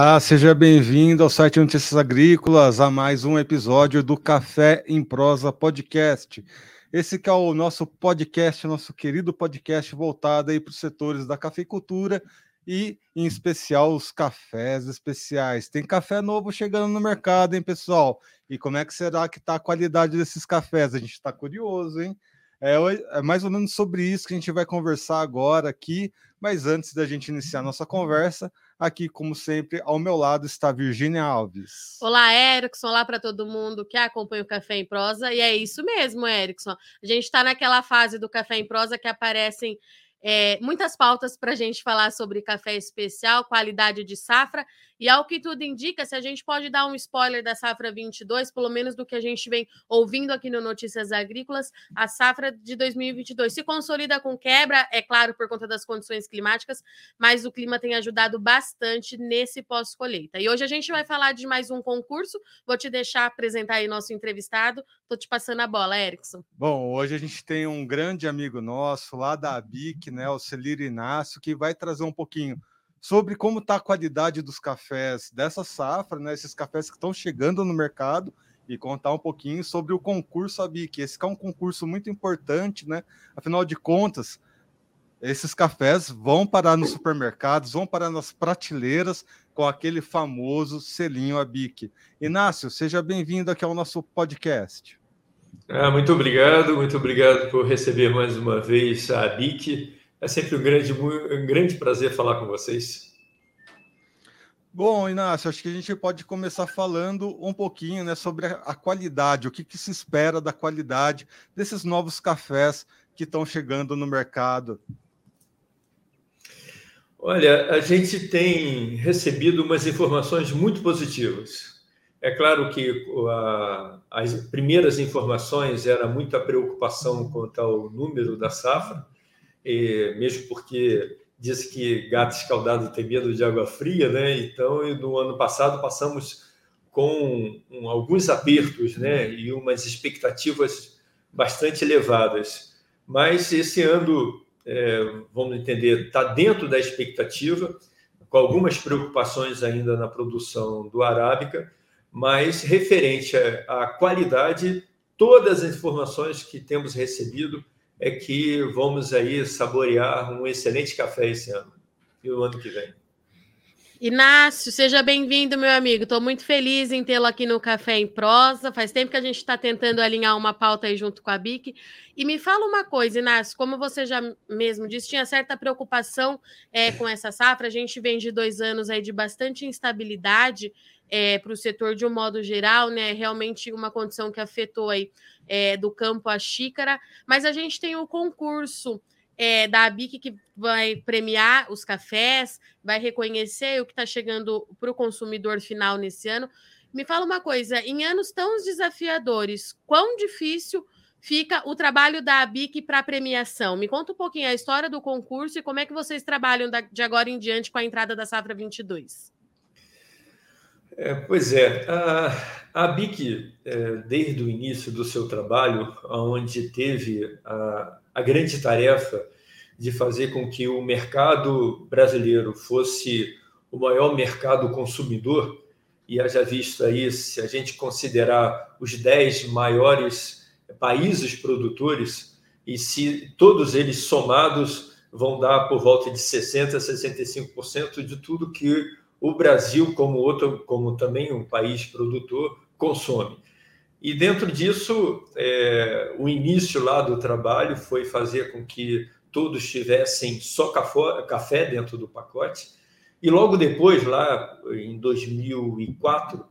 Olá, seja bem-vindo ao site Notícias Agrícolas, a mais um episódio do Café em Prosa Podcast. Esse que é o nosso podcast, nosso querido podcast voltado aí para os setores da cafeicultura e, em especial, os cafés especiais. Tem café novo chegando no mercado, hein, pessoal? E como é que será que está a qualidade desses cafés? A gente está curioso, hein? É, é, mais ou menos sobre isso que a gente vai conversar agora aqui. Mas antes da gente iniciar nossa conversa, aqui, como sempre, ao meu lado está Virginia Alves. Olá, Erickson. Olá para todo mundo que acompanha o Café em Prosa. E é isso mesmo, Erickson. A gente está naquela fase do Café em Prosa que aparecem é, muitas pautas para a gente falar sobre café especial, qualidade de safra e ao que tudo indica, se a gente pode dar um spoiler da safra 22, pelo menos do que a gente vem ouvindo aqui no Notícias Agrícolas, a safra de 2022 se consolida com quebra, é claro, por conta das condições climáticas, mas o clima tem ajudado bastante nesse pós-colheita. E hoje a gente vai falar de mais um concurso. Vou te deixar apresentar aí nosso entrevistado. Estou te passando a bola, Erickson. Bom, hoje a gente tem um grande amigo nosso lá da ABIC, né, o Celiro Inácio, que vai trazer um pouquinho sobre como está a qualidade dos cafés dessa safra, né? Esses cafés que estão chegando no mercado e contar um pouquinho sobre o concurso ABIC. Esse é um concurso muito importante, né? Afinal de contas, esses cafés vão parar nos supermercados, vão parar nas prateleiras com aquele famoso selinho ABIC. Inácio, seja bem-vindo aqui ao nosso podcast. Ah, muito obrigado, muito obrigado por receber mais uma vez a ABIC. É sempre um grande, um grande prazer falar com vocês. Bom, Inácio, acho que a gente pode começar falando um pouquinho né, sobre a qualidade, o que, que se espera da qualidade desses novos cafés que estão chegando no mercado. Olha, a gente tem recebido umas informações muito positivas. É claro que a, as primeiras informações era muita preocupação quanto ao número da safra, e, mesmo porque diz que gato escaldado tem medo de água fria, né? Então, no ano passado passamos com um, alguns apertos, né? E umas expectativas bastante elevadas. Mas esse ano, é, vamos entender, está dentro da expectativa, com algumas preocupações ainda na produção do arábica, mas referente à qualidade, todas as informações que temos recebido é que vamos aí saborear um excelente café esse ano e o ano que vem. Inácio, seja bem-vindo, meu amigo. Estou muito feliz em tê-lo aqui no Café em Prosa. Faz tempo que a gente está tentando alinhar uma pauta aí junto com a BIC. E me fala uma coisa, Inácio, como você já mesmo disse, tinha certa preocupação é, com essa safra. A gente vem de dois anos aí de bastante instabilidade é, para o setor de um modo geral, né? Realmente uma condição que afetou aí é, do campo à xícara, mas a gente tem o concurso é, da ABIC que vai premiar os cafés, vai reconhecer o que está chegando para o consumidor final nesse ano. Me fala uma coisa: em anos tão desafiadores, quão difícil fica o trabalho da ABIC para premiação? Me conta um pouquinho a história do concurso e como é que vocês trabalham de agora em diante com a entrada da safra 22. É, pois é, a, a BIC, é, desde o início do seu trabalho, onde teve a, a grande tarefa de fazer com que o mercado brasileiro fosse o maior mercado consumidor, e haja visto aí, se a gente considerar os 10 maiores países produtores, e se todos eles somados vão dar por volta de 60% a 65% de tudo que o Brasil, como outro, como também um país produtor, consome. E dentro disso, é, o início lá do trabalho foi fazer com que todos tivessem só café dentro do pacote. E logo depois, lá em 2004,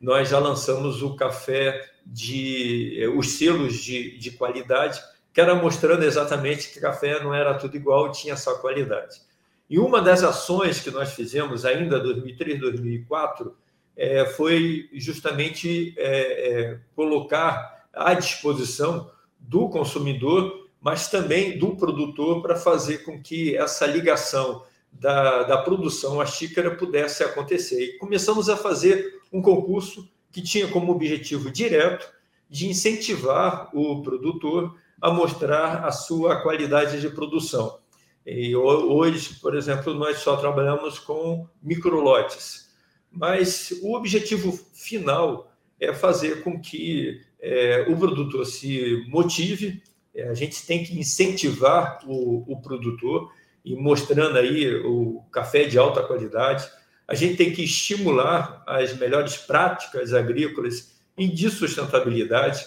nós já lançamos o café de é, os selos de, de qualidade, que era mostrando exatamente que café não era tudo igual, tinha só qualidade. E uma das ações que nós fizemos ainda 2003, 2004 é, foi justamente é, é, colocar à disposição do consumidor, mas também do produtor, para fazer com que essa ligação da, da produção à xícara pudesse acontecer. E começamos a fazer um concurso que tinha como objetivo direto de incentivar o produtor a mostrar a sua qualidade de produção. E hoje, por exemplo, nós só trabalhamos com microlotes, mas o objetivo final é fazer com que é, o produtor se motive. É, a gente tem que incentivar o, o produtor e mostrando aí o café de alta qualidade. A gente tem que estimular as melhores práticas agrícolas e de sustentabilidade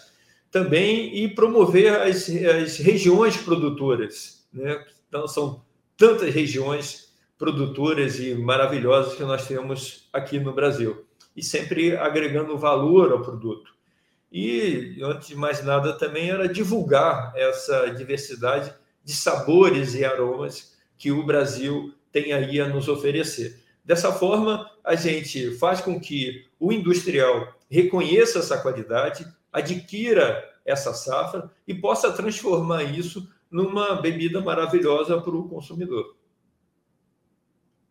também e promover as, as regiões produtoras. Né? Então, são tantas regiões produtoras e maravilhosas que nós temos aqui no Brasil. E sempre agregando valor ao produto. E, antes de mais nada, também era divulgar essa diversidade de sabores e aromas que o Brasil tem aí a nos oferecer. Dessa forma, a gente faz com que o industrial reconheça essa qualidade, adquira essa safra e possa transformar isso numa bebida maravilhosa para o consumidor.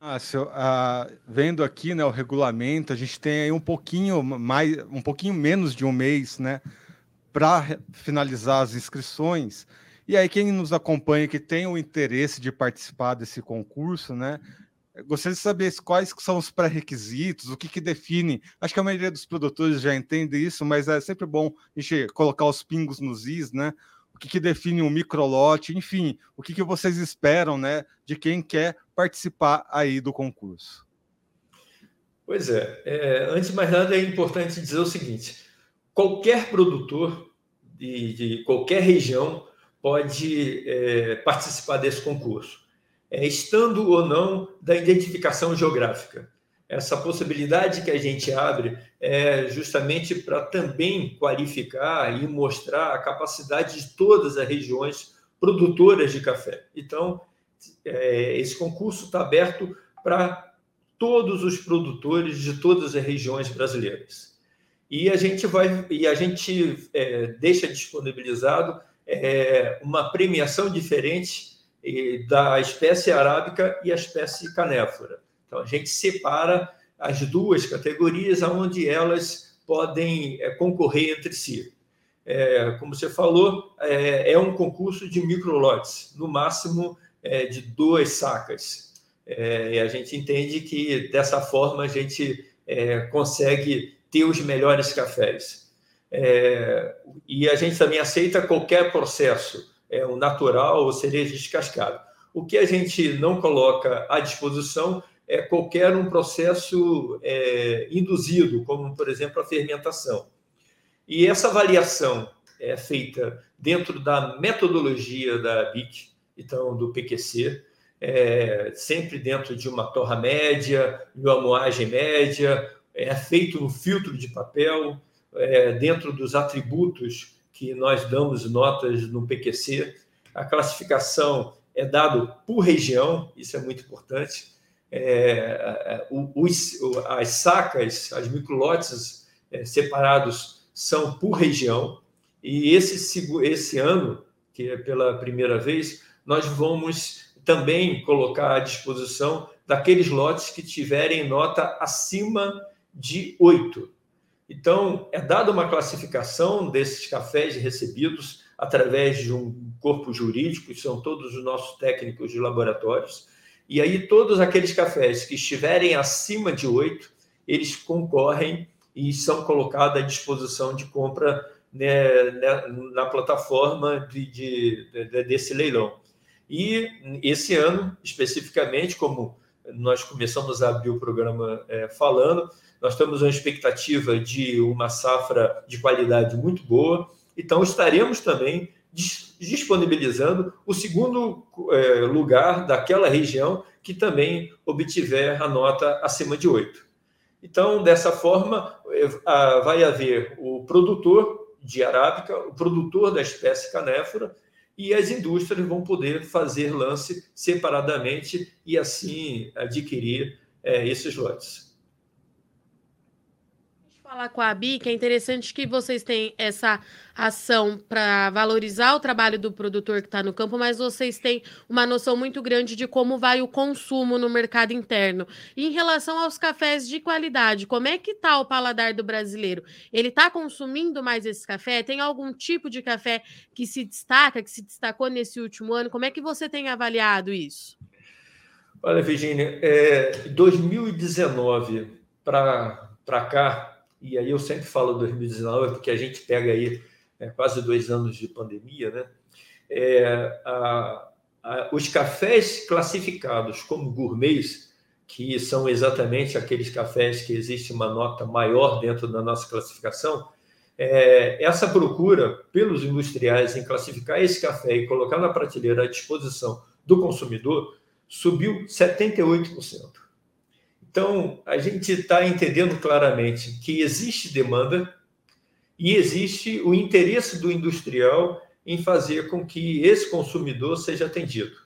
Ah, seu, ah, vendo aqui né, o regulamento, a gente tem aí um pouquinho mais, um pouquinho menos de um mês, né, para finalizar as inscrições. E aí quem nos acompanha que tem o interesse de participar desse concurso, né, gostaria de saber quais são os pré-requisitos, o que, que define. Acho que a maioria dos produtores já entende isso, mas é sempre bom a gente colocar os pingos nos is, né? Que, que define um microlote, enfim, o que, que vocês esperam, né, de quem quer participar aí do concurso. Pois é, é antes de mais nada é importante dizer o seguinte: qualquer produtor de, de qualquer região pode é, participar desse concurso é, estando ou não da identificação geográfica. Essa possibilidade que a gente abre é justamente para também qualificar e mostrar a capacidade de todas as regiões produtoras de café. Então, é, esse concurso está aberto para todos os produtores de todas as regiões brasileiras. E a gente vai e a gente é, deixa disponibilizado é, uma premiação diferente da espécie arábica e a espécie canéfora. Então, a gente separa as duas categorias onde elas podem é, concorrer entre si. É, como você falou, é, é, um concurso de microlotes, no máximo é, de duas sacas. É, e a gente entende que dessa forma a gente é, consegue ter os melhores cafés. e a gente também aceita qualquer processo é, o natural ou cereja descascada. O que a gente não coloca à disposição é qualquer um processo é, induzido, como, por exemplo, a fermentação. E essa avaliação é feita dentro da metodologia da BIC, então do PQC, é, sempre dentro de uma torra média, de uma moagem média, é feito no filtro de papel, é, dentro dos atributos que nós damos notas no PQC. A classificação é dado por região, isso é muito importante. É, os, as sacas, as microlotes é, separados são por região. E esse, esse ano, que é pela primeira vez, nós vamos também colocar à disposição daqueles lotes que tiverem nota acima de 8. Então, é dada uma classificação desses cafés recebidos através de um corpo jurídico, que são todos os nossos técnicos de laboratórios, e aí todos aqueles cafés que estiverem acima de oito, eles concorrem e são colocados à disposição de compra né, né, na plataforma de, de, de, desse leilão. E esse ano, especificamente, como nós começamos a abrir o programa é, falando, nós temos uma expectativa de uma safra de qualidade muito boa, então estaremos também disponibilizando o segundo é, lugar daquela região que também obtiver a nota acima de 8. Então, dessa forma, é, vai haver o produtor de arábica, o produtor da espécie canéfora, e as indústrias vão poder fazer lance separadamente e assim adquirir é, esses lotes falar com a Abi, que é interessante que vocês têm essa ação para valorizar o trabalho do produtor que está no campo, mas vocês têm uma noção muito grande de como vai o consumo no mercado interno. E em relação aos cafés de qualidade, como é que está o paladar do brasileiro? Ele está consumindo mais esse café? Tem algum tipo de café que se destaca, que se destacou nesse último ano? Como é que você tem avaliado isso? Olha, Virginia, é, 2019 para cá, e aí eu sempre falo 2019 porque a gente pega aí é, quase dois anos de pandemia, né? É, a, a, os cafés classificados como gourmets, que são exatamente aqueles cafés que existe uma nota maior dentro da nossa classificação, é, essa procura pelos industriais em classificar esse café e colocar na prateleira à disposição do consumidor subiu 78%. Então, a gente está entendendo claramente que existe demanda e existe o interesse do industrial em fazer com que esse consumidor seja atendido.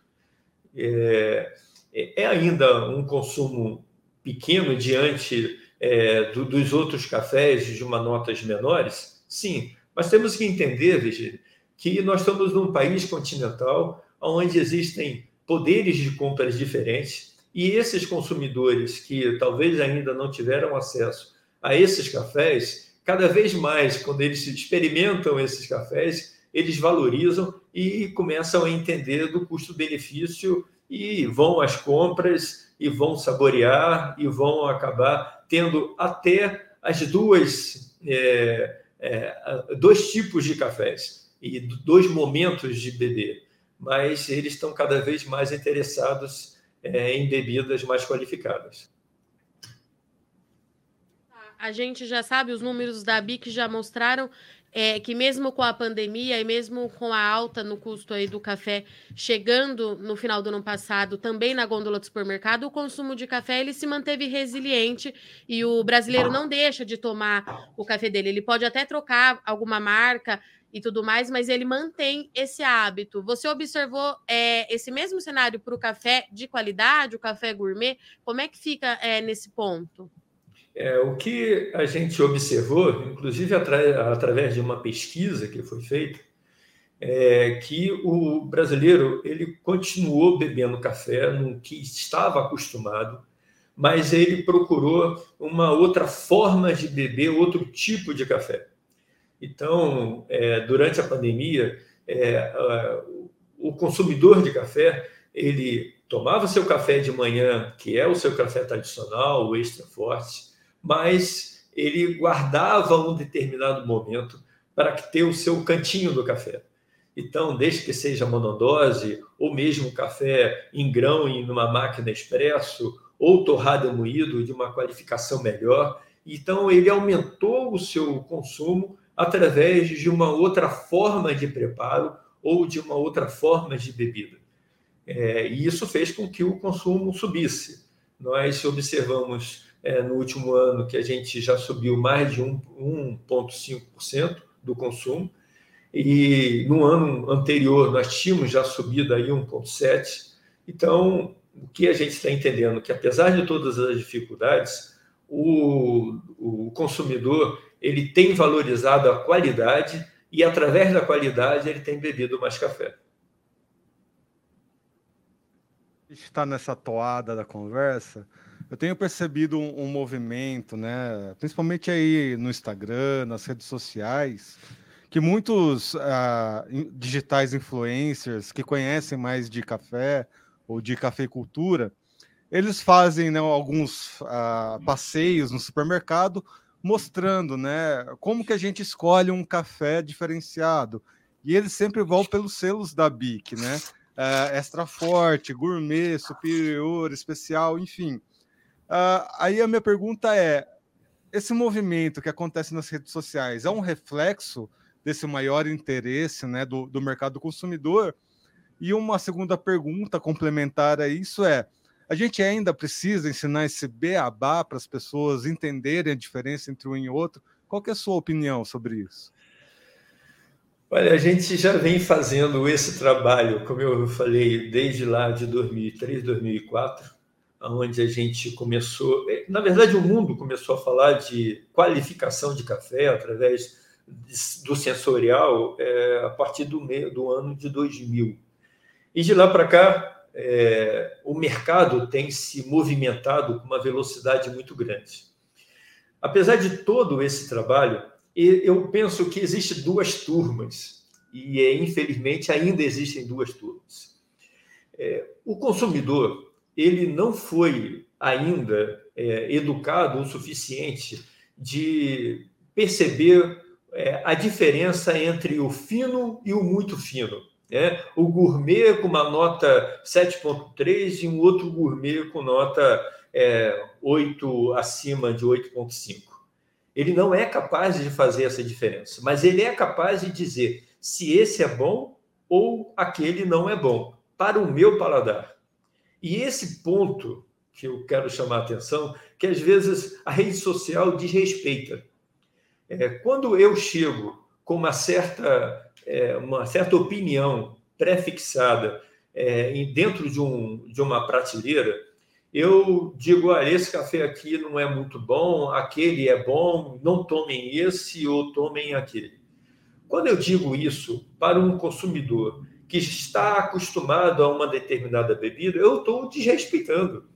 É, é ainda um consumo pequeno diante é, do, dos outros cafés de uma notas menores? Sim, mas temos que entender, Virgínia, que nós estamos num país continental onde existem poderes de compras diferentes e esses consumidores que talvez ainda não tiveram acesso a esses cafés, cada vez mais, quando eles experimentam esses cafés, eles valorizam e começam a entender do custo-benefício e vão às compras e vão saborear e vão acabar tendo até as duas é, é, dois tipos de cafés e dois momentos de beber, mas eles estão cada vez mais interessados é, em bebidas mais qualificadas. A gente já sabe, os números da BIC já mostraram é, que mesmo com a pandemia e mesmo com a alta no custo aí do café chegando no final do ano passado também na gôndola do supermercado, o consumo de café ele se manteve resiliente e o brasileiro não deixa de tomar o café dele. Ele pode até trocar alguma marca, e tudo mais, mas ele mantém esse hábito. Você observou é, esse mesmo cenário para o café de qualidade, o café gourmet? Como é que fica é, nesse ponto? É, o que a gente observou, inclusive atra através de uma pesquisa que foi feita, é que o brasileiro ele continuou bebendo café no que estava acostumado, mas ele procurou uma outra forma de beber, outro tipo de café. Então, é, durante a pandemia, é, o consumidor de café ele tomava seu café de manhã, que é o seu café tradicional, o extra forte, mas ele guardava um determinado momento para ter o seu cantinho do café. Então, desde que seja monodose, ou mesmo café em grão em uma máquina expresso, ou torrado moído de uma qualificação melhor, então ele aumentou o seu consumo através de uma outra forma de preparo ou de uma outra forma de bebida. É, e isso fez com que o consumo subisse. Nós observamos é, no último ano que a gente já subiu mais de 1,5% do consumo, e no ano anterior nós tínhamos já subido aí 1,7%. Então, o que a gente está entendendo? Que apesar de todas as dificuldades, o, o consumidor ele tem valorizado a qualidade e, através da qualidade, ele tem bebido mais café. A gente está nessa toada da conversa. Eu tenho percebido um, um, movimento, né, principalmente aí no Instagram, nas redes sociais, que muitos uh, digitais influencers que conhecem mais de café ou de cafeicultura, eles fazem né, alguns uh, passeios no supermercado mostrando, né, como que a gente escolhe um café diferenciado. E eles sempre vão pelos selos da BIC, né? Uh, extra forte, gourmet, superior, especial, enfim. Uh, aí a minha pergunta é: esse movimento que acontece nas redes sociais é um reflexo desse maior interesse né, do, do mercado consumidor? E uma segunda pergunta complementar a isso é: a gente ainda precisa ensinar esse beabá para as pessoas entenderem a diferença entre um e outro. Qual é a sua opinião sobre isso? Olha, a gente já vem fazendo esse trabalho, como eu falei, desde lá de 2003, 2004, onde a gente começou, na verdade o mundo começou a falar de qualificação de café através do sensorial é, a partir do, meio, do ano de 2000. E de lá para cá, é, o mercado tem se movimentado com uma velocidade muito grande. Apesar de todo esse trabalho, eu penso que existem duas turmas, e é, infelizmente ainda existem duas turmas. É, o consumidor ele não foi ainda é, educado o suficiente de perceber é, a diferença entre o fino e o muito fino. Né? O gourmet com uma nota 7,3 e um outro gourmet com nota é, 8 acima de 8,5. Ele não é capaz de fazer essa diferença, mas ele é capaz de dizer se esse é bom ou aquele não é bom, para o meu paladar. E esse ponto que eu quero chamar a atenção, que às vezes a rede social desrespeita. É, quando eu chego com uma certa, é, uma certa opinião pré-fixada é, dentro de, um, de uma prateleira, eu digo, olha, esse café aqui não é muito bom, aquele é bom, não tomem esse ou tomem aquele. Quando eu digo isso para um consumidor que está acostumado a uma determinada bebida, eu estou desrespeitando.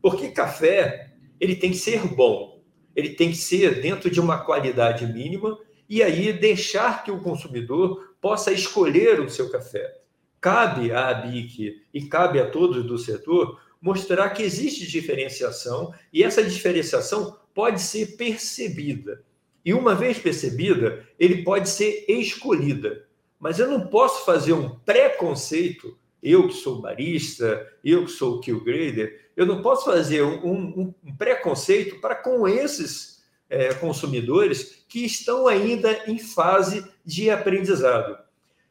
Porque café, ele tem que ser bom, ele tem que ser dentro de uma qualidade mínima e aí deixar que o consumidor possa escolher o seu café. Cabe à ABIC e cabe a todos do setor mostrar que existe diferenciação e essa diferenciação pode ser percebida. E uma vez percebida, ele pode ser escolhida. Mas eu não posso fazer um preconceito eu que sou barista, eu que sou kill grader, eu não posso fazer um, um, um preconceito para com esses é, consumidores que estão ainda em fase de aprendizado.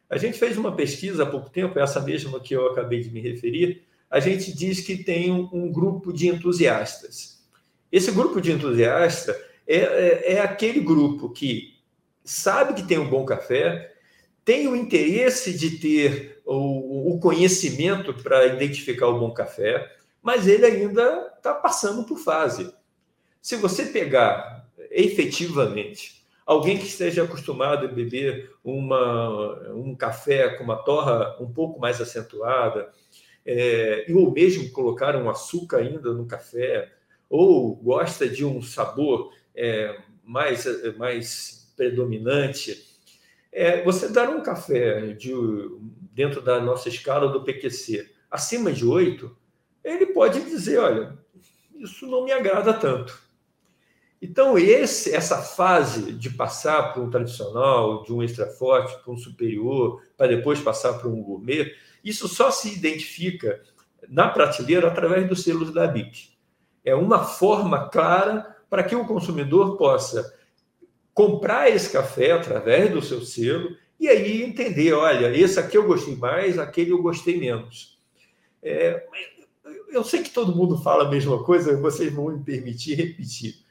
A gente fez uma pesquisa há pouco tempo, essa mesma que eu acabei de me referir. A gente diz que tem um, um grupo de entusiastas. Esse grupo de entusiastas é, é, é aquele grupo que sabe que tem um bom café, tem o interesse de ter o, o conhecimento para identificar o bom café, mas ele ainda está passando por fase. Se você pegar efetivamente alguém que esteja acostumado a beber uma, um café com uma torra um pouco mais acentuada, é, ou mesmo colocar um açúcar ainda no café, ou gosta de um sabor é, mais, mais predominante, é, você dar um café de, dentro da nossa escala do PQC acima de 8, ele pode dizer: olha, isso não me agrada tanto. Então, esse, essa fase de passar para um tradicional, de um extra forte para um superior, para depois passar para um gourmet, isso só se identifica na prateleira através dos selos da BIC. É uma forma clara para que o consumidor possa comprar esse café através do seu selo e aí entender, olha, esse aqui eu gostei mais, aquele eu gostei menos. É, eu sei que todo mundo fala a mesma coisa, vocês vão me permitir repetir.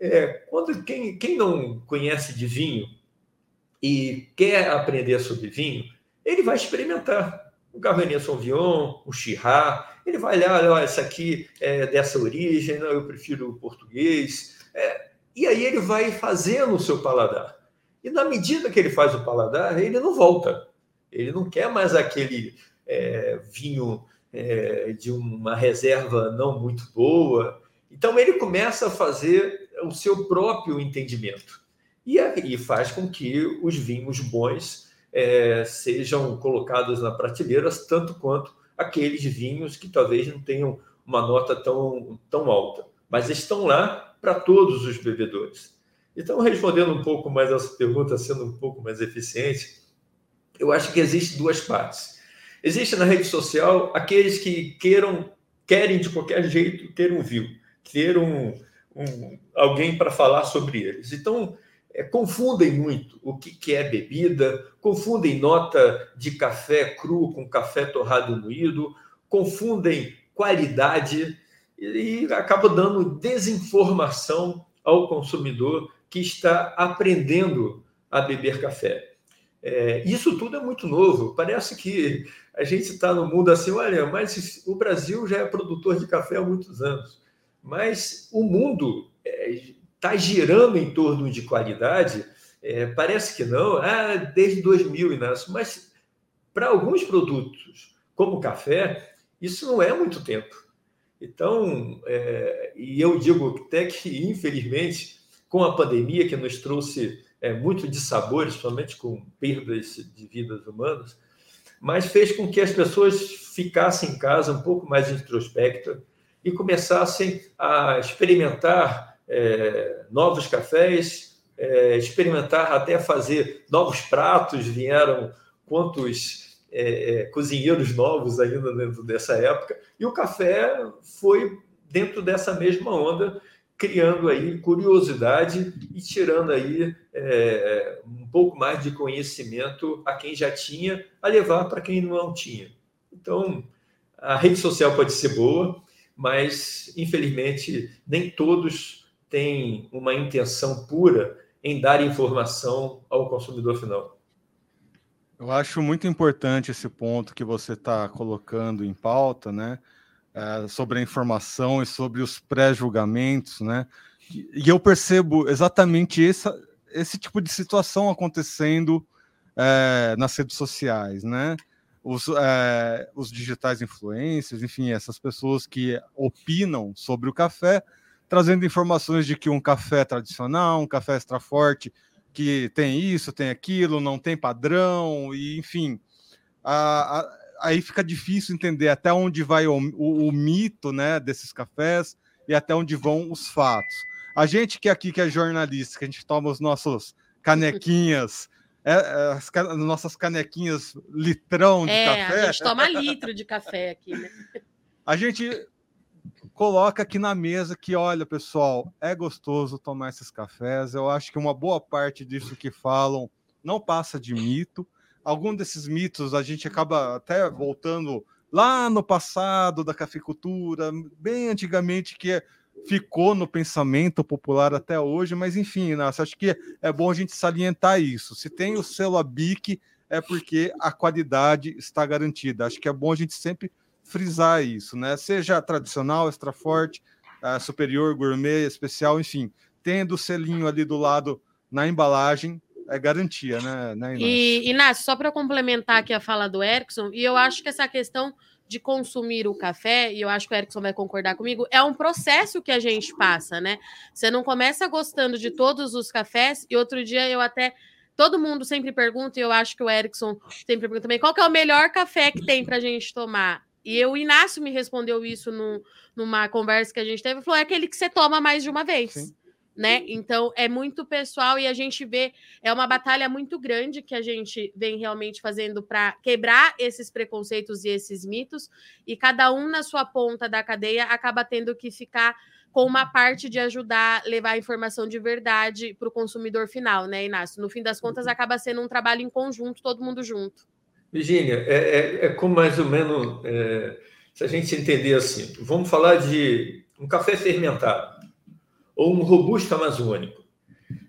É, quando quem, quem não conhece de vinho e quer aprender sobre vinho, ele vai experimentar o Cabernet Sauvignon, o Chirá, ele vai olhar, olha, essa aqui é dessa origem, não, eu prefiro o português. É, e aí ele vai fazendo o seu paladar. E na medida que ele faz o paladar, ele não volta. Ele não quer mais aquele é, vinho é, de uma reserva não muito boa. Então ele começa a fazer o seu próprio entendimento. E aí faz com que os vinhos bons é, sejam colocados na prateleira, tanto quanto aqueles vinhos que talvez não tenham uma nota tão, tão alta, mas estão lá para todos os bebedores. Então, respondendo um pouco mais essa pergunta, sendo um pouco mais eficiente, eu acho que existe duas partes. Existe na rede social aqueles que queiram, querem de qualquer jeito ter um view, ter um, um alguém para falar sobre eles. Então, é, confundem muito o que, que é bebida, confundem nota de café cru com café torrado moído, confundem qualidade e acaba dando desinformação ao consumidor que está aprendendo a beber café. É, isso tudo é muito novo. Parece que a gente está no mundo assim, olha, mas o Brasil já é produtor de café há muitos anos, mas o mundo está é, girando em torno de qualidade. É, parece que não, ah, desde 2000, Inácio, mas para alguns produtos, como o café, isso não é muito tempo. Então, é, e eu digo até que, infelizmente, com a pandemia que nos trouxe é, muito sabores, somente com perdas de vidas humanas, mas fez com que as pessoas ficassem em casa um pouco mais introspectas e começassem a experimentar é, novos cafés, é, experimentar até fazer novos pratos. Vieram quantos é, é cozinheiros novos ainda dentro dessa época, e o café foi dentro dessa mesma onda criando aí curiosidade e tirando aí é, um pouco mais de conhecimento a quem já tinha, a levar para quem não tinha. Então, a rede social pode ser boa, mas infelizmente nem todos têm uma intenção pura em dar informação ao consumidor final. Eu acho muito importante esse ponto que você está colocando em pauta, né? é, sobre a informação e sobre os pré-julgamentos, né? E eu percebo exatamente essa, esse tipo de situação acontecendo é, nas redes sociais, né? Os, é, os digitais influencers, enfim, essas pessoas que opinam sobre o café, trazendo informações de que um café tradicional, um café extra forte, que tem isso, tem aquilo, não tem padrão, e enfim, a, a, aí fica difícil entender até onde vai o, o, o, mito né, desses cafés e até onde vão os fatos. A gente que aqui que é jornalista, que a gente toma os nossos canequinhas, é, é, as, as, nossas canequinhas litrão de é, café. A gente toma litro de café aqui, né? A gente coloca aqui na mesa que, olha, pessoal, é gostoso tomar esses cafés. Eu acho que uma boa parte disso que falam não passa de mito algum desses mitos a gente acaba até voltando lá no passado da cafeicultura, bem antigamente, que ficou no pensamento popular até hoje, mas enfim, Inácio, acho que é bom a gente salientar isso. Se tem o selo ABIC, é porque a qualidade está garantida. Acho que é bom a gente sempre frisar isso, né? Seja tradicional, extra forte, uh, superior, gourmet, especial, enfim, tendo o selinho ali do lado na embalagem, é garantia, né, né Inácio? E, Inácio, só para complementar aqui a fala do Erickson, e eu acho que essa questão de consumir o café, e eu acho que o Erickson vai concordar comigo, é um processo que a gente passa, né? Você não começa gostando de todos os cafés, e outro dia eu até. Todo mundo sempre pergunta, e eu acho que o Erickson sempre pergunta também, qual que é o melhor café que tem para a gente tomar? E o Inácio me respondeu isso no, numa conversa que a gente teve, falou, é aquele que você toma mais de uma vez. Sim né? Então é muito pessoal e a gente vê é uma batalha muito grande que a gente vem realmente fazendo para quebrar esses preconceitos e esses mitos e cada um na sua ponta da cadeia acaba tendo que ficar com uma parte de ajudar a levar a informação de verdade para o consumidor final, né, Inácio? No fim das contas, uhum. acaba sendo um trabalho em conjunto, todo mundo junto. Virginia, é, é, é como mais ou menos é, se a gente entender assim, vamos falar de um café fermentado ou um robusto amazônico,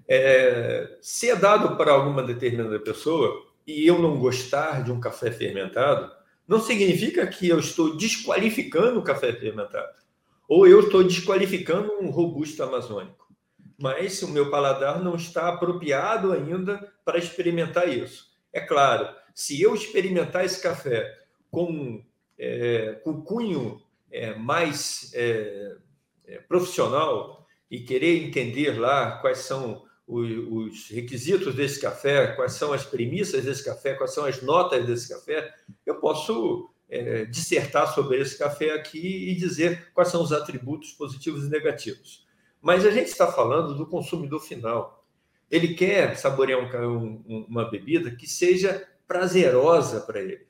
é, se é dado para alguma determinada pessoa e eu não gostar de um café fermentado, não significa que eu estou desqualificando o café fermentado, ou eu estou desqualificando um robusto amazônico. Mas o meu paladar não está apropriado ainda para experimentar isso. É claro, se eu experimentar esse café com, é, com cunho é, mais é, é profissional, e querer entender lá quais são os, requisitos desse café, quais são as premissas desse café, quais são as notas desse café, eu posso é, dissertar sobre esse café aqui e dizer quais são os atributos positivos e negativos. Mas a gente está falando do consumidor final. Ele quer saborear um, um, uma bebida que seja prazerosa para ele.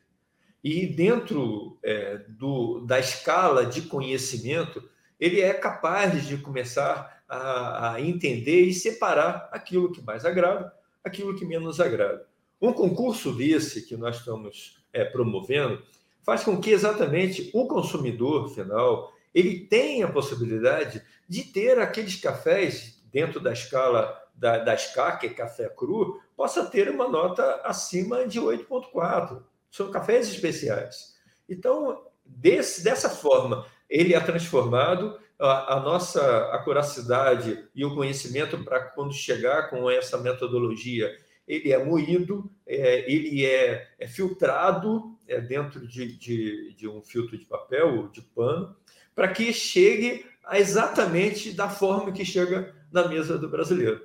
E dentro é, do, da escala de conhecimento, ele é capaz de começar a, a, entender e separar aquilo que mais agrada, aquilo que menos agrada. Um concurso desse que nós estamos é, promovendo faz com que exatamente o consumidor final ele tenha a possibilidade de ter aqueles cafés dentro da escala da, da SCA, que é café cru, possa ter uma nota acima de 8,4. são cafés especiais. Então, desse, dessa forma, ele é transformado, a, a nossa acuracidade e o conhecimento para quando chegar com essa metodologia, ele é moído, é, ele é, é filtrado é, dentro de, de, de um filtro de papel ou de pano, para que chegue exatamente da forma que chega na mesa do brasileiro.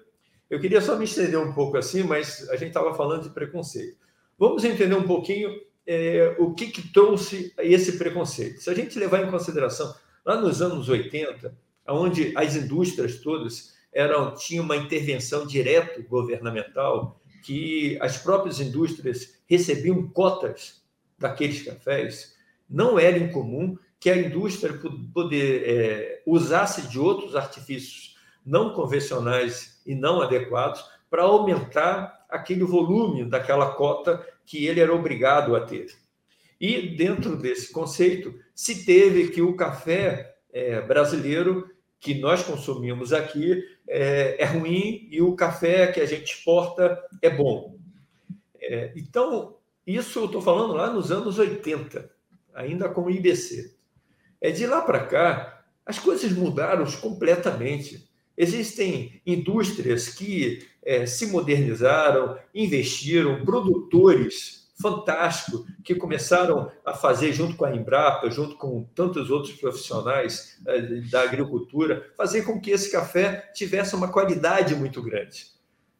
Eu queria só me estender um pouco assim, mas a gente estava falando de preconceito. Vamos entender um pouquinho é, o que, que trouxe esse preconceito. Se a gente levar em consideração, lá nos anos 80, onde as indústrias todas eram tinham uma intervenção direta governamental, que as próprias indústrias recebiam cotas daqueles cafés, não era incomum que a indústria poder é, usasse de outros artifícios não convencionais e não adequados para aumentar aquele volume daquela cota que ele era obrigado a ter. E dentro desse conceito se teve que o café é, brasileiro que nós consumimos aqui é, é, ruim e o café que a gente exporta é bom. É, então, isso eu estou falando lá nos anos 80, ainda com o IBC. É de lá para cá, as coisas mudaram completamente. Existem indústrias que é, se modernizaram, investiram, produtores fantásticos que começaram a fazer junto com a Embrapa, junto com tantos outros profissionais é, da agricultura, fazer com que esse café tivesse uma qualidade muito grande.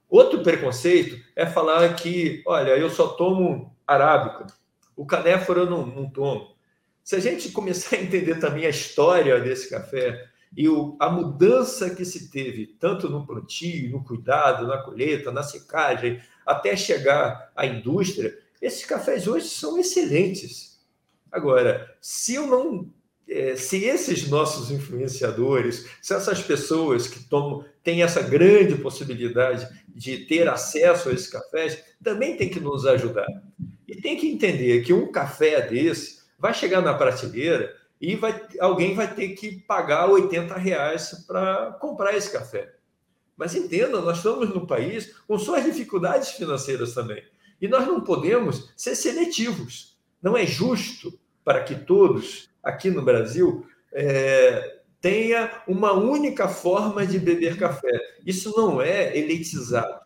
Outro preconceito é falar que, olha, eu só tomo arábica, o canéfora eu não, não tomo. Se a gente começar a entender também a história desse café e o, a mudança que se teve, tanto no plantio, no cuidado, na colheita, na secagem, até chegar à indústria, esses cafés hoje são excelentes. Agora, se eu não é, se esses nossos influenciadores, se essas pessoas que tomam, têm essa grande possibilidade de ter acesso a esses cafés, também tem que nos ajudar. E tem que entender que um café desse vai chegar na prateleira e vai, alguém vai ter que pagar 80 reais para comprar esse café. Mas entenda, nós estamos num país com suas dificuldades financeiras também. E nós não podemos ser seletivos. Não é justo para que todos aqui no Brasil é, tenha uma única forma de beber café. Isso não é elitizado.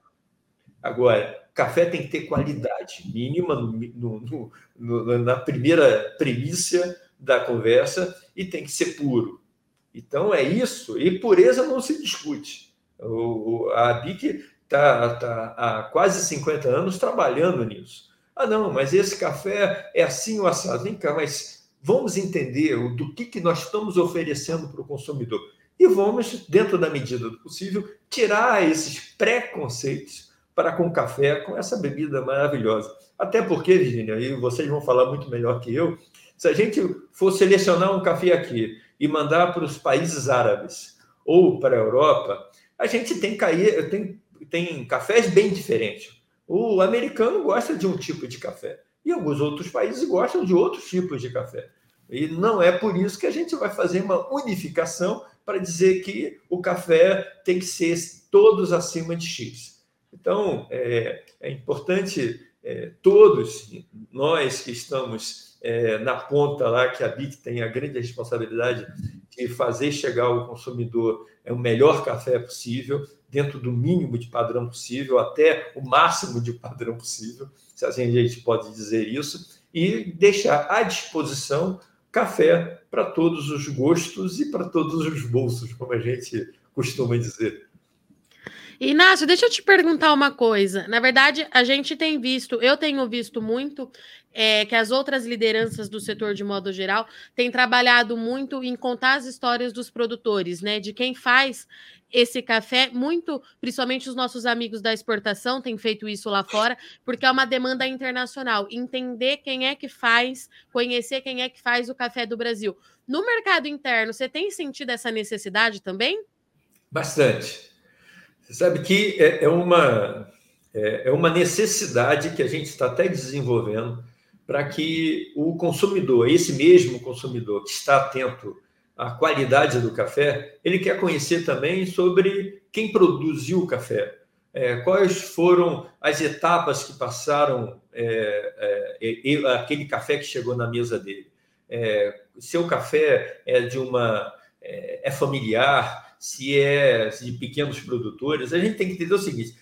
Agora, café tem que ter qualidade mínima no, no, no, na primeira premissa da conversa e tem que ser puro. Então é isso, e pureza não se discute. O, a BIC está tá há quase 50 anos trabalhando nisso. Ah, não, mas esse café é assim o assado. Vem cá, mas vamos entender do que, que nós estamos oferecendo para o consumidor. E vamos, dentro da medida do possível, tirar esses preconceitos para com café, com essa bebida maravilhosa. Até porque, Virginia, e vocês vão falar muito melhor que eu, se a gente for selecionar um café aqui e mandar para os países árabes ou para a Europa, a gente tem, tem, tem cafés bem diferentes. O americano gosta de um tipo de café e alguns outros países gostam de outros tipos de café. E não é por isso que a gente vai fazer uma unificação para dizer que o café tem que ser todos acima de X. Então, é, é importante é, todos nós que estamos é, na ponta lá, que a BIC tem a grande responsabilidade de fazer chegar ao consumidor é, o melhor café possível, dentro do mínimo de padrão possível, até o máximo de padrão possível, se assim a gente pode dizer isso, e deixar à disposição café para todos os gostos e para todos os bolsos, como a gente costuma dizer. Inácio, deixa eu te perguntar uma coisa. Na verdade, a gente tem visto, eu tenho visto muito é, que as outras lideranças do setor, de modo geral, têm trabalhado muito em contar as histórias dos produtores, né? De quem faz esse café, muito, principalmente os nossos amigos da exportação têm feito isso lá fora, porque é uma demanda internacional. Entender quem é que faz, conhecer quem é que faz o café do Brasil. No mercado interno, você tem sentido essa necessidade também? Bastante. Você sabe que é, é uma, é, é uma necessidade que a gente está até desenvolvendo para que o consumidor, esse mesmo consumidor que está atento à qualidade do café, ele quer conhecer também sobre quem produziu o café, é, quais foram as etapas que passaram é, é, aquele café que chegou na mesa dele. É, se o café é de uma é, é familiar, se é de pequenos produtores, a gente tem que entender o seguinte: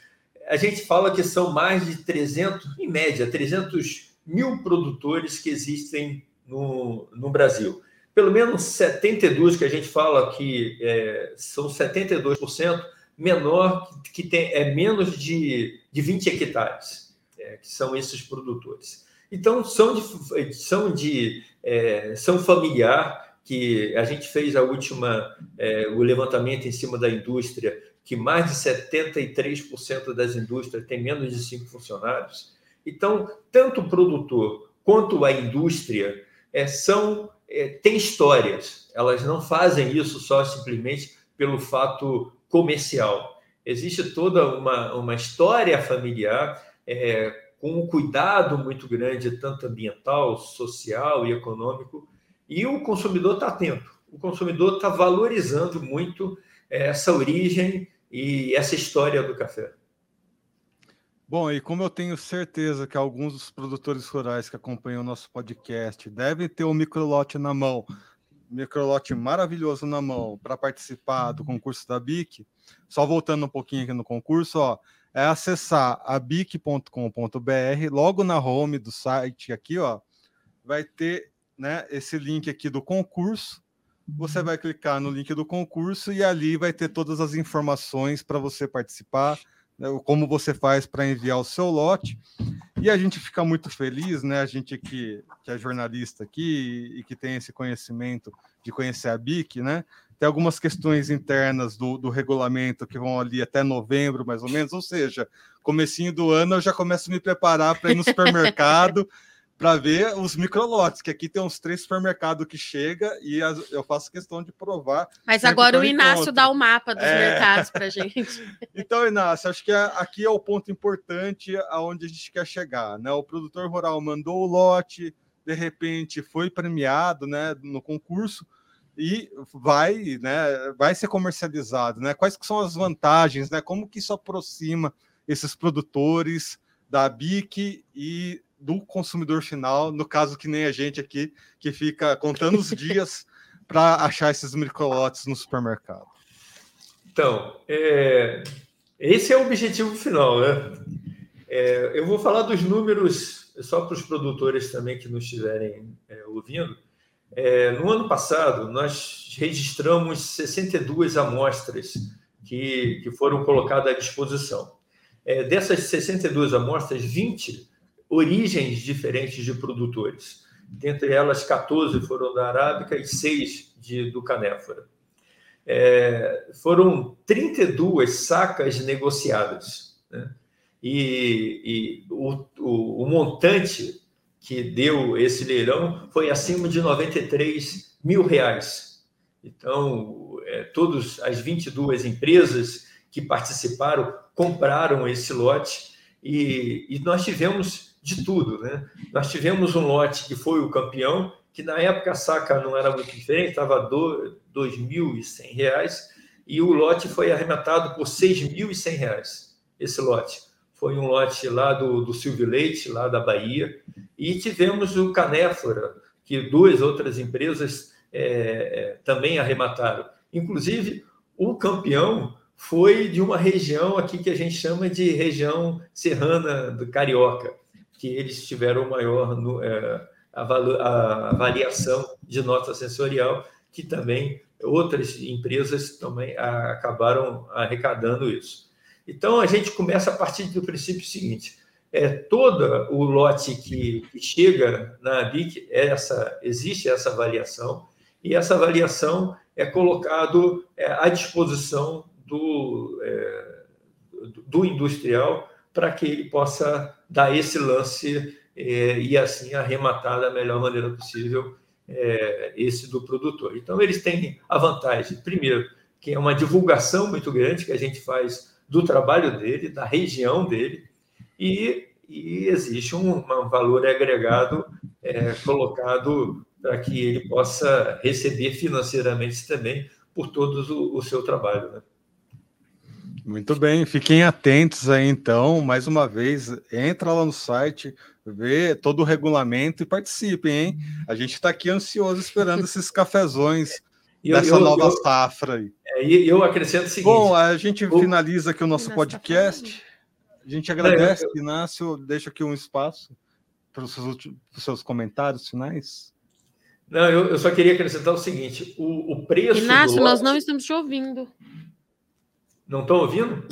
a gente fala que são mais de 300, em média, 300 mil produtores que existem no, no Brasil. Pelo menos 72 que a gente fala que é, são 72% menor, que tem, é menos de, de 20 hectares, é, que são esses produtores. Então, são de, são de é, são familiar, que a gente fez a última, é, o levantamento em cima da indústria, que mais de 73% das indústrias têm menos de cinco funcionários. Então, tanto o produtor quanto a indústria é, são é, têm histórias. Elas não fazem isso só simplesmente pelo fato comercial. Existe toda uma, uma história familiar é, com um cuidado muito grande, tanto ambiental, social e econômico, e o consumidor está atento, o consumidor está valorizando muito eh, essa origem e essa história do café. Bom, e como eu tenho certeza que alguns dos produtores rurais que acompanham o nosso podcast devem ter o um microlote na mão, microlote maravilhoso na mão para participar do concurso da BIC, só voltando um pouquinho aqui no concurso, ó, é acessar a bic.com.br, logo na home do site aqui, ó, vai ter né, esse link aqui do concurso. Você vai clicar no link do concurso e ali vai ter todas as informações para você participar, né, como você faz para enviar o seu lote. E a gente fica muito feliz, né? A gente que, que é jornalista aqui e que tem esse conhecimento de conhecer a BIC, né? Tem algumas questões internas do, do regulamento que vão ali até novembro, mais ou menos. Ou seja, comecinho do ano eu já começo a me preparar para ir no supermercado para ver os microlotes, que aqui tem uns três supermercados que chega e as, eu faço questão de provar. Mas agora o Inácio encontro. dá o mapa dos é... mercados para gente. então, Inácio, acho que aqui é o ponto importante aonde a gente quer chegar, né? O produtor rural mandou o lote, de repente foi premiado, né, no concurso e vai, né, vai ser comercializado, né? Quais que são as vantagens, né? Como que isso aproxima esses produtores da BIC e do consumidor final, no caso que nem a gente aqui, que fica contando os dias para achar esses microlotes no supermercado. Então, é, esse é o objetivo final, né? É, eu vou falar dos números só para os produtores também que nos estiverem é, ouvindo. É, no ano passado, nós registramos 62 amostras que, que foram colocadas à disposição. É, dessas 62 amostras, 20 origens diferentes de produtores. Dentre elas, 14 foram da Arábica e 6 de, do Canéfora. É, foram 32 sacas negociadas. Né? E, e o, o, o, montante que deu esse leilão foi acima de 93 mil reais. Então, é, todas as 22 empresas que participaram compraram esse lote e, e nós tivemos de tudo. Né? Nós tivemos um lote que foi o campeão, que na época a saca não era muito diferente, estava R$ 2.100, e o lote foi arrematado por R$ 6.100, esse lote. Foi um lote lá do, do Silvio Leite, lá da Bahia, e tivemos o Canéfora, que duas outras empresas é, é, também arremataram. Inclusive, o campeão foi de uma região aqui que a gente chama de região serrana do Carioca que eles tiveram maior no, é, avaliação de nota sensorial, que também outras empresas também acabaram arrecadando isso. Então, a gente começa a partir do princípio seguinte: é todo o lote que, que chega na BIC, é essa, existe essa avaliação, e essa avaliação é colocado é, à disposição do, é, do industrial para que ele possa dar esse lance é, e assim arrematar da melhor maneira possível é, esse do produtor. Então, eles têm a vantagem, primeiro, que é uma divulgação muito grande que a gente faz do trabalho dele, da região dele, e, e existe um, um, valor agregado é, colocado para que ele possa receber financeiramente também por todo o, o seu trabalho. Né? Muito bem, fiquem atentos aí então, mais uma vez, entra lá no site, vê todo o regulamento e participem, hein? A gente está aqui ansioso esperando esses cafezões dessa eu, nova eu, safra aí. É, e eu acrescento o seguinte. Bom, a gente o... finaliza aqui o nosso podcast. A gente agradece, eu... Inácio, deixa aqui um espaço para os seus, seus comentários finais. Não, eu, eu, só queria acrescentar o seguinte: o, o preço. Inácio, lote... nós não estamos te ouvindo. Não estão ouvindo?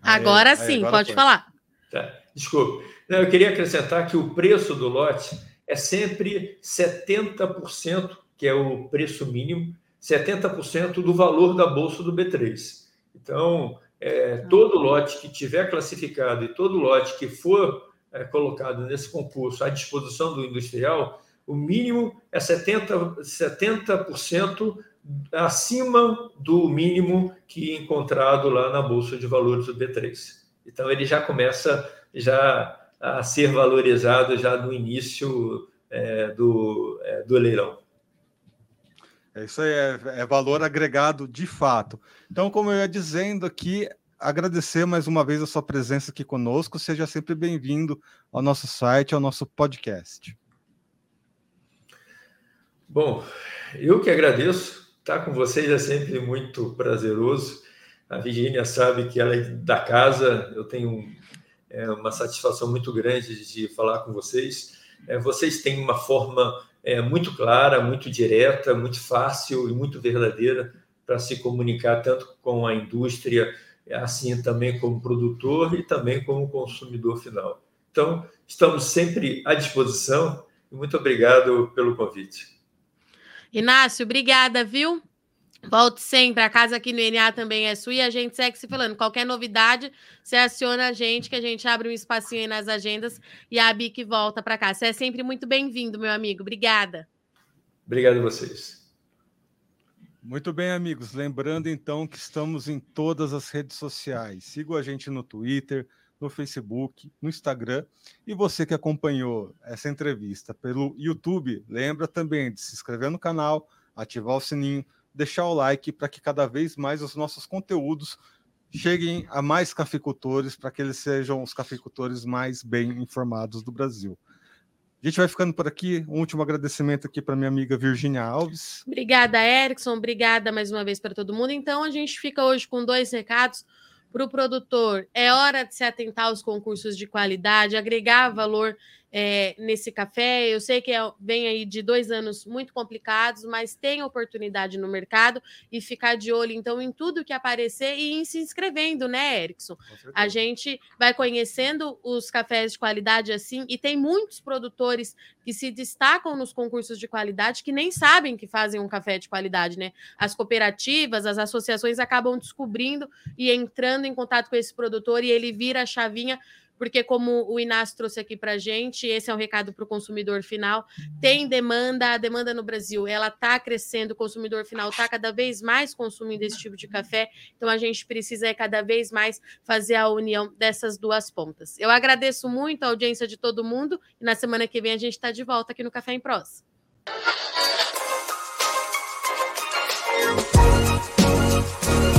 Agora aí, sim, aí, agora pode foi. falar. Tá, desculpa. Não, eu queria acrescentar que o preço do lote é sempre 70%, que é o preço mínimo, 70% do valor da bolsa do B3. Então, é, todo lote que tiver classificado e todo lote que for é, colocado nesse concurso à disposição do industrial, o mínimo é 70%, 70% acima do mínimo que encontrado lá na Bolsa de Valores do B3. Então, ele já começa já a ser valorizado já no início é, do, é, do leilão. É isso aí, é, é, valor agregado de fato. Então, como eu ia dizendo aqui, agradecer mais uma vez a sua presença aqui conosco. Seja sempre bem-vindo ao nosso site, ao nosso podcast. Bom, eu que agradeço. Estar com vocês é sempre muito prazeroso. A Virginia sabe que ela é da casa. Eu tenho é, uma satisfação muito grande de falar com vocês. É, vocês têm uma forma é, muito clara, muito direta, muito fácil e muito verdadeira para se comunicar tanto com a indústria, assim também como produtor e também como consumidor final. Então, estamos sempre à disposição e muito obrigado pelo convite. Inácio, obrigada, viu? Volte sempre, a casa aqui no NA também é sua e a gente segue se falando. Qualquer novidade, você aciona a gente, que a gente abre um espacinho aí nas agendas e a BIC volta para cá. Você é sempre muito bem-vindo, meu amigo. Obrigada. Obrigado a vocês. Muito bem, amigos. Lembrando então que estamos em todas as redes sociais. Siga a gente no Twitter, no Facebook, no Instagram. E você que acompanhou essa entrevista pelo YouTube, lembra também de se inscrever no canal, ativar o sininho deixar o like para que cada vez mais os nossos conteúdos cheguem a mais cafeicultores, para que eles sejam os cafeicultores mais bem informados do Brasil. A gente vai ficando por aqui. Um último agradecimento aqui para minha amiga Virginia Alves. Obrigada, Erickson. Obrigada mais uma vez para todo mundo. Então, a gente fica hoje com dois recados para o produtor. É hora de se atentar aos concursos de qualidade, agregar valor é, nesse café. Eu sei que é, vem aí de dois anos muito complicados, mas tem oportunidade no mercado e ficar de olho, então, em tudo que aparecer e se inscrevendo, né, Erickson? A gente vai conhecendo os cafés de qualidade assim, e tem muitos produtores que se destacam nos concursos de qualidade que nem sabem que fazem um café de qualidade, né? As cooperativas, as associações acabam descobrindo e entrando em contato com esse produtor e ele vira a chavinha porque como o Inácio trouxe aqui para gente, esse é um recado para o consumidor final, tem demanda, a demanda no Brasil, ela está crescendo, o consumidor final está cada vez mais consumindo esse tipo de café, então a gente precisa cada vez mais fazer a união dessas duas pontas. Eu agradeço muito a audiência de todo mundo e na semana que vem a gente está de volta aqui no Café em Prós. Thank